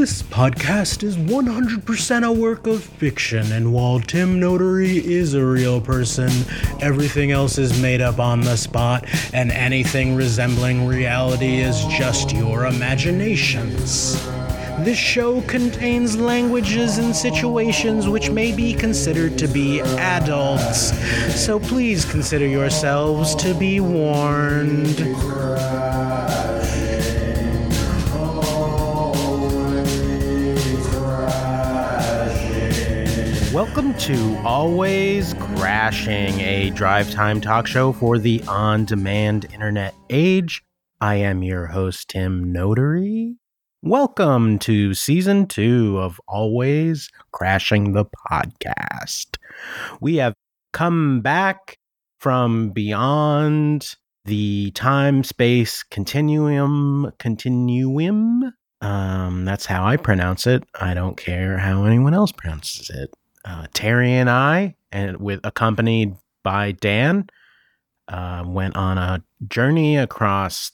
This podcast is 100% a work of fiction, and while Tim Notary is a real person, everything else is made up on the spot, and anything resembling reality is just your imaginations. This show contains languages and situations which may be considered to be adults, so please consider yourselves to be warned. Welcome to Always Crashing, a drive time talk show for the on demand internet age. I am your host, Tim Notary. Welcome to season two of Always Crashing the Podcast. We have come back from beyond the time space continuum continuum um that's how i pronounce it i don't care how anyone else pronounces it uh, Terry and I, and with accompanied by Dan, uh, went on a journey across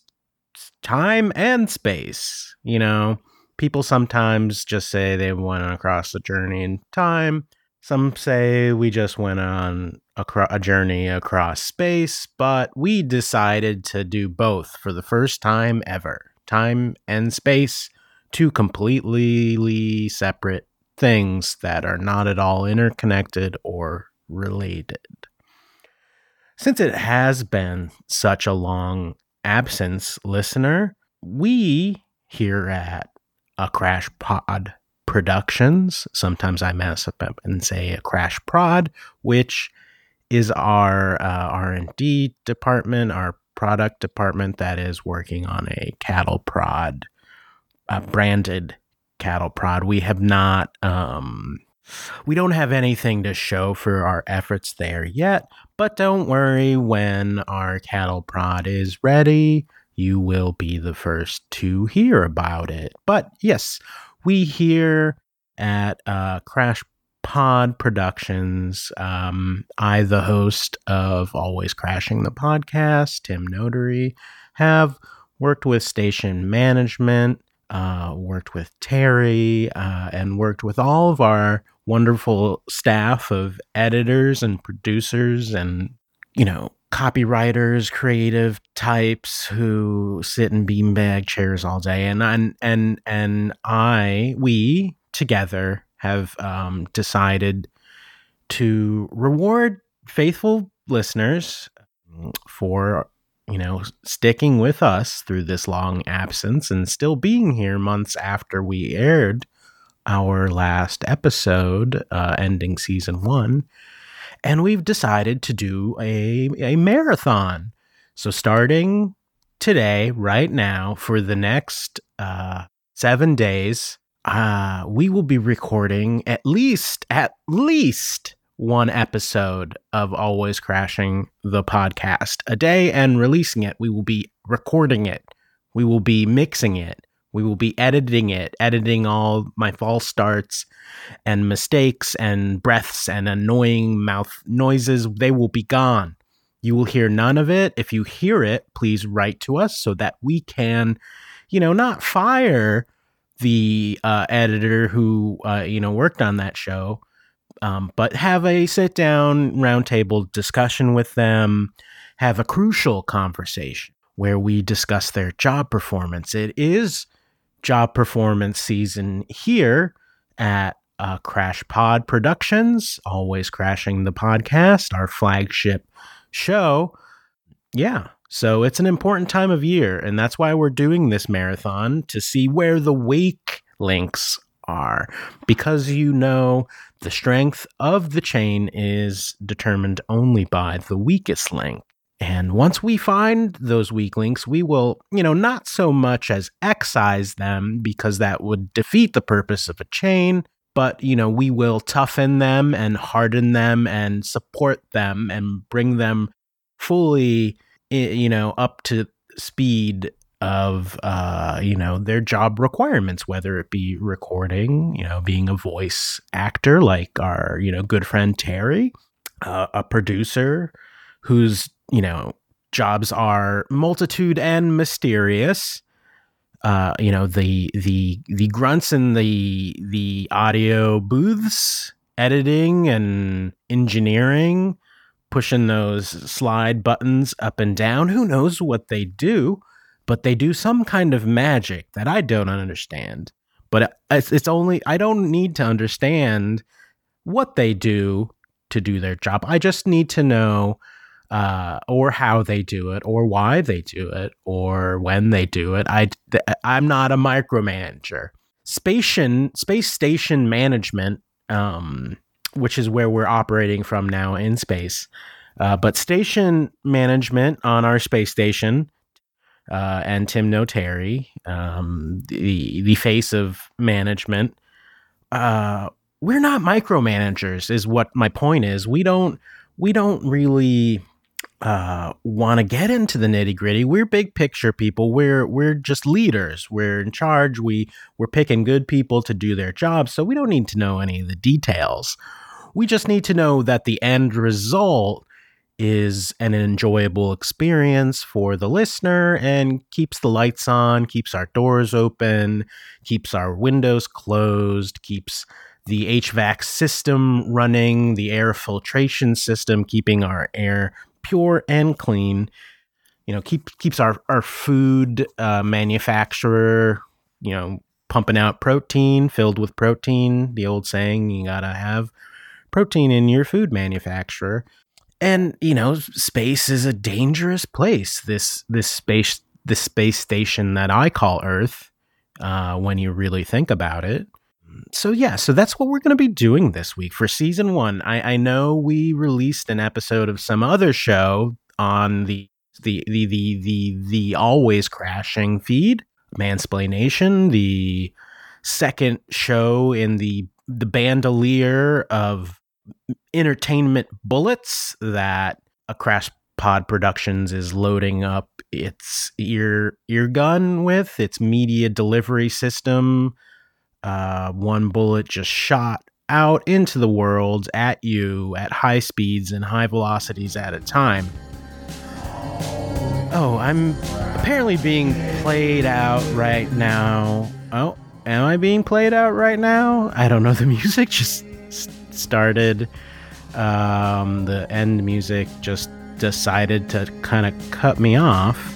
time and space. You know, people sometimes just say they went across a journey in time. Some say we just went on a, a journey across space, but we decided to do both for the first time ever. Time and space, two completely separate things that are not at all interconnected or related. Since it has been such a long absence, listener, we here at a Crash Pod Productions, sometimes I mess up and say a Crash Prod, which is our uh, R&D department, our product department that is working on a cattle prod uh, branded cattle prod. We have not um we don't have anything to show for our efforts there yet, but don't worry when our cattle prod is ready, you will be the first to hear about it. But yes, we here at uh, Crash Pod Productions, um, I, the host of Always Crashing the Podcast, Tim Notary, have worked with station management uh, worked with Terry, uh, and worked with all of our wonderful staff of editors and producers and, you know, copywriters, creative types who sit in beanbag chairs all day. And, and, and, and I, we together have um, decided to reward faithful listeners for you know, sticking with us through this long absence and still being here months after we aired our last episode, uh, ending season one. And we've decided to do a, a marathon. So, starting today, right now, for the next uh, seven days, uh, we will be recording at least, at least one episode of Always Crashing the podcast a day and releasing it. We will be recording it. We will be mixing it. We will be editing it, editing all my false starts and mistakes and breaths and annoying mouth noises. They will be gone. You will hear none of it. If you hear it, please write to us so that we can, you know, not fire the uh, editor who, uh, you know, worked on that show, um, but have a sit down roundtable discussion with them, have a crucial conversation where we discuss their job performance. It is job performance season here at uh, Crash Pod Productions, always crashing the podcast, our flagship show. Yeah. So it's an important time of year, and that's why we're doing this marathon to see where the wake links are because you know the strength of the chain is determined only by the weakest link. And once we find those weak links, we will, you know, not so much as excise them because that would defeat the purpose of a chain, but, you know, we will toughen them and harden them and support them and bring them fully, you know, up to speed of uh, you know their job requirements, whether it be recording, you know, being a voice actor like our you know good friend Terry, uh, a producer whose you know jobs are multitude and mysterious, uh, you know the the the grunts in the the audio booths, editing and engineering, pushing those slide buttons up and down. Who knows what they do, but they do some kind of magic that I don't understand. But it's, it's only I don't need to understand what they do to do their job. I just need to know uh, or how they do it, or why they do it, or when they do it. I I'm not a micromanager. Station space station management, um, which is where we're operating from now in space, uh, but station management on our space station. Uh, and Tim Notary, um, the the face of management, uh, we're not micromanagers. Is what my point is. We don't we don't really uh, want to get into the nitty gritty. We're big picture people. We're we're just leaders. We're in charge. We we're picking good people to do their jobs. So we don't need to know any of the details. We just need to know that the end result is an enjoyable experience for the listener and keeps the lights on, keeps our doors open, keeps our windows closed, keeps the HVAC system running, the air filtration system, keeping our air pure and clean. You know, keep keeps our our food uh, manufacturer, you know, pumping out protein filled with protein. The old saying, you gotta have protein in your food manufacturer. And you know, space is a dangerous place. This this space this space station that I call Earth, uh, when you really think about it so yeah, so that's what we're going to be doing this week for season one. I, I know we released an episode of some other show on the the the the the, the always crashing feed, Mansplaination, the second show in the the bandolier of entertainment bullets that a crash pod productions is loading up its ear ear gun with its media delivery system uh, one bullet just shot out into the world at you at high speeds and high velocities at a time. Oh, I'm apparently being played out right now. Oh, am I being played out right now? I don't know. The music just started. Um, the end music just decided to kind of cut me off.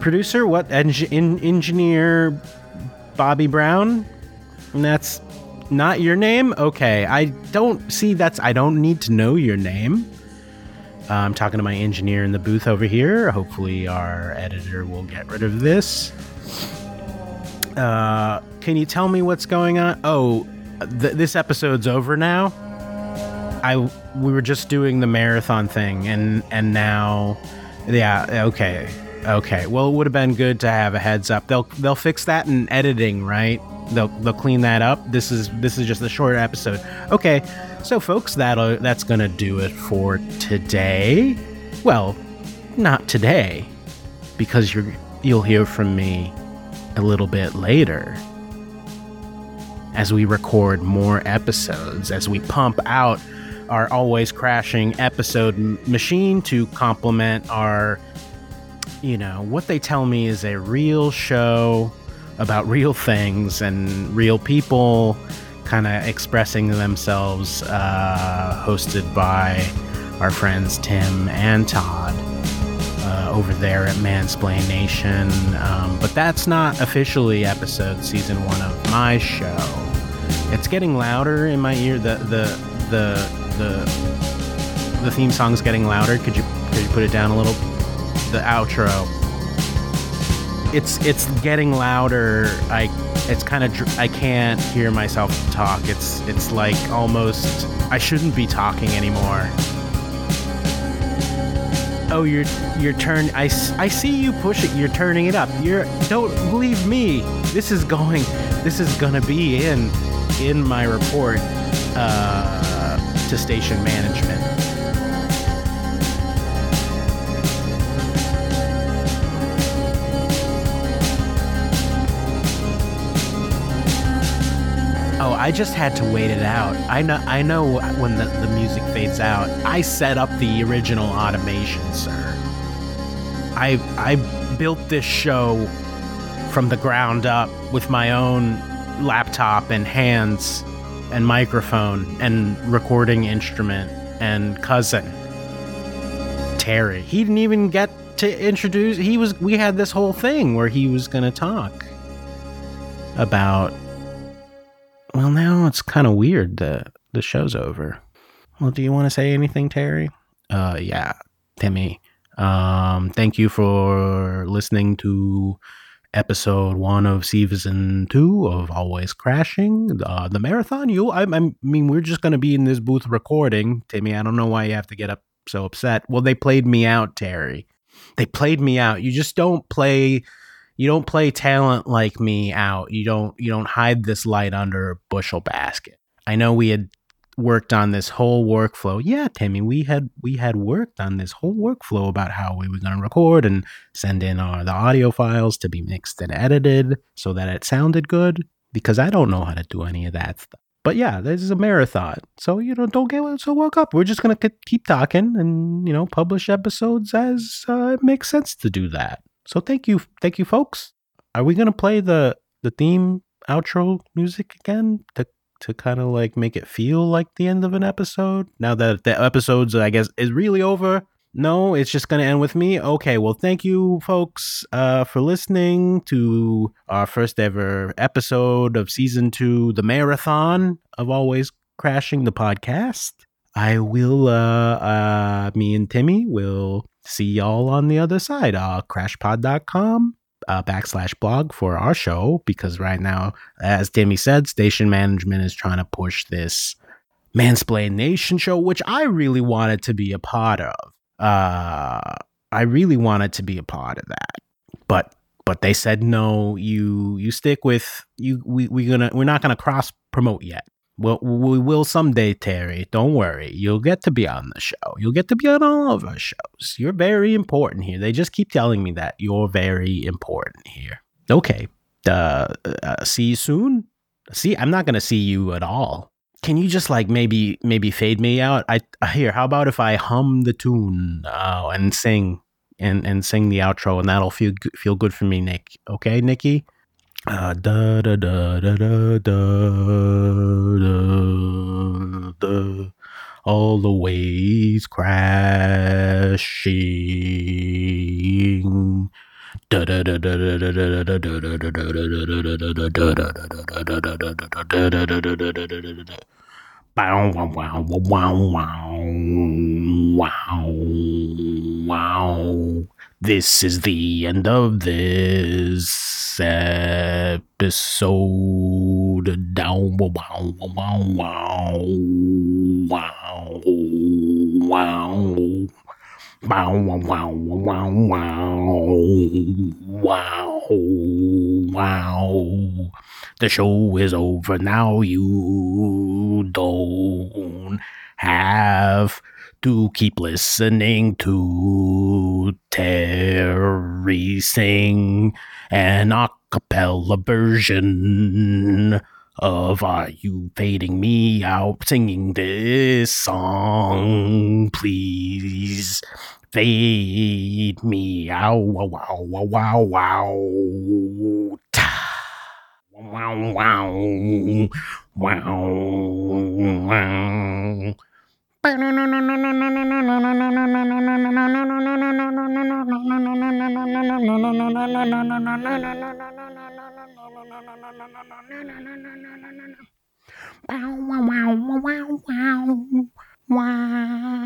Producer, what en- engineer Bobby Brown? And that's not your name? Okay. I don't see that's, I don't need to know your name. Uh, I'm talking to my engineer in the booth over here. Hopefully, our editor will get rid of this. Uh, can you tell me what's going on? Oh, th- this episode's over now. I we were just doing the marathon thing, and and now, yeah, okay. Okay. Well, it would have been good to have a heads up. They'll they'll fix that in editing, right? They'll they'll clean that up. This is this is just a short episode. Okay. So, folks, that that's gonna do it for today. Well, not today, because you're you'll hear from me a little bit later as we record more episodes, as we pump out our always crashing episode m- machine to complement our you know, what they tell me is a real show about real things and real people kind of expressing themselves, uh, hosted by our friends Tim and Todd uh, over there at Mansplain Nation. Um, but that's not officially episode season one of my show. It's getting louder in my ear. The the the the the theme song's getting louder. Could you could you put it down a little? the outro. It's it's getting louder. I it's kind of I can't hear myself talk. It's it's like almost I shouldn't be talking anymore. Oh, you're you're turn. I, I see you push it. You're turning it up. You're don't believe me. This is going. This is gonna be in in my report uh, to station management. Oh, I just had to wait it out. I know I know when the, the music fades out. I set up the original automation, sir. I I built this show from the ground up with my own laptop and hands and microphone and recording instrument and cousin Terry. He didn't even get to introduce he was we had this whole thing where he was going to talk about well now it's kind of weird that the show's over. Well, do you want to say anything, Terry? Uh yeah, Timmy. Um thank you for listening to episode one of season two of Always Crashing, uh, the marathon. You, I, I mean, we're just going to be in this booth recording. Timmy, I don't know why you have to get up so upset. Well, they played me out, Terry. They played me out. You just don't play. You don't play talent like me out. You don't. You don't hide this light under a bushel basket. I know we had worked on this whole workflow. Yeah, Timmy, we had we had worked on this whole workflow about how we were going to record and send in our the audio files to be mixed and edited so that it sounded good because I don't know how to do any of that stuff. But yeah, this is a marathon. So, you know, don't get so woke up. We're just going to keep talking and, you know, publish episodes as uh, it makes sense to do that. So, thank you. Thank you, folks. Are we going to play the the theme outro music again to to kind of like make it feel like the end of an episode. Now that the episode's, I guess, is really over. No, it's just going to end with me. Okay, well, thank you, folks, uh, for listening to our first ever episode of season two, the marathon of Always Crashing the podcast. I will, uh, uh, me and Timmy will see y'all on the other side. Uh, crashpod.com uh, backslash blog for our show because right now, as Timmy said, station management is trying to push this Mansplain Nation show, which I really wanted to be a part of. Uh, I really wanted to be a part of that, but but they said no. You you stick with you. We we gonna we're not gonna cross promote yet. Well, we will someday, Terry. Don't worry. You'll get to be on the show. You'll get to be on all of our shows. You're very important here. They just keep telling me that you're very important here. Okay. Uh, uh, see you soon. See, I'm not gonna see you at all. Can you just like maybe maybe fade me out? I here. How about if I hum the tune uh, and sing and and sing the outro, and that'll feel feel good for me, Nick. Okay, Nicky. Uh, da da da da da da da da all the ways crashing. Da da da da da da da da da da da da Wow, wow, wow, wow, wow, wow, wow. This is the end of this episode. Down, wow, wow, wow, wow, wow, wow. Wow, wow, wow, wow, wow. The show is over now. You don't have to keep listening to Terry sing an a cappella version of Are You Fading Me Out singing this song? Please fade me out. Wow, wow, wow, wow, wow. Wow, wow, wow, wow. Wow wow wow wow wow wow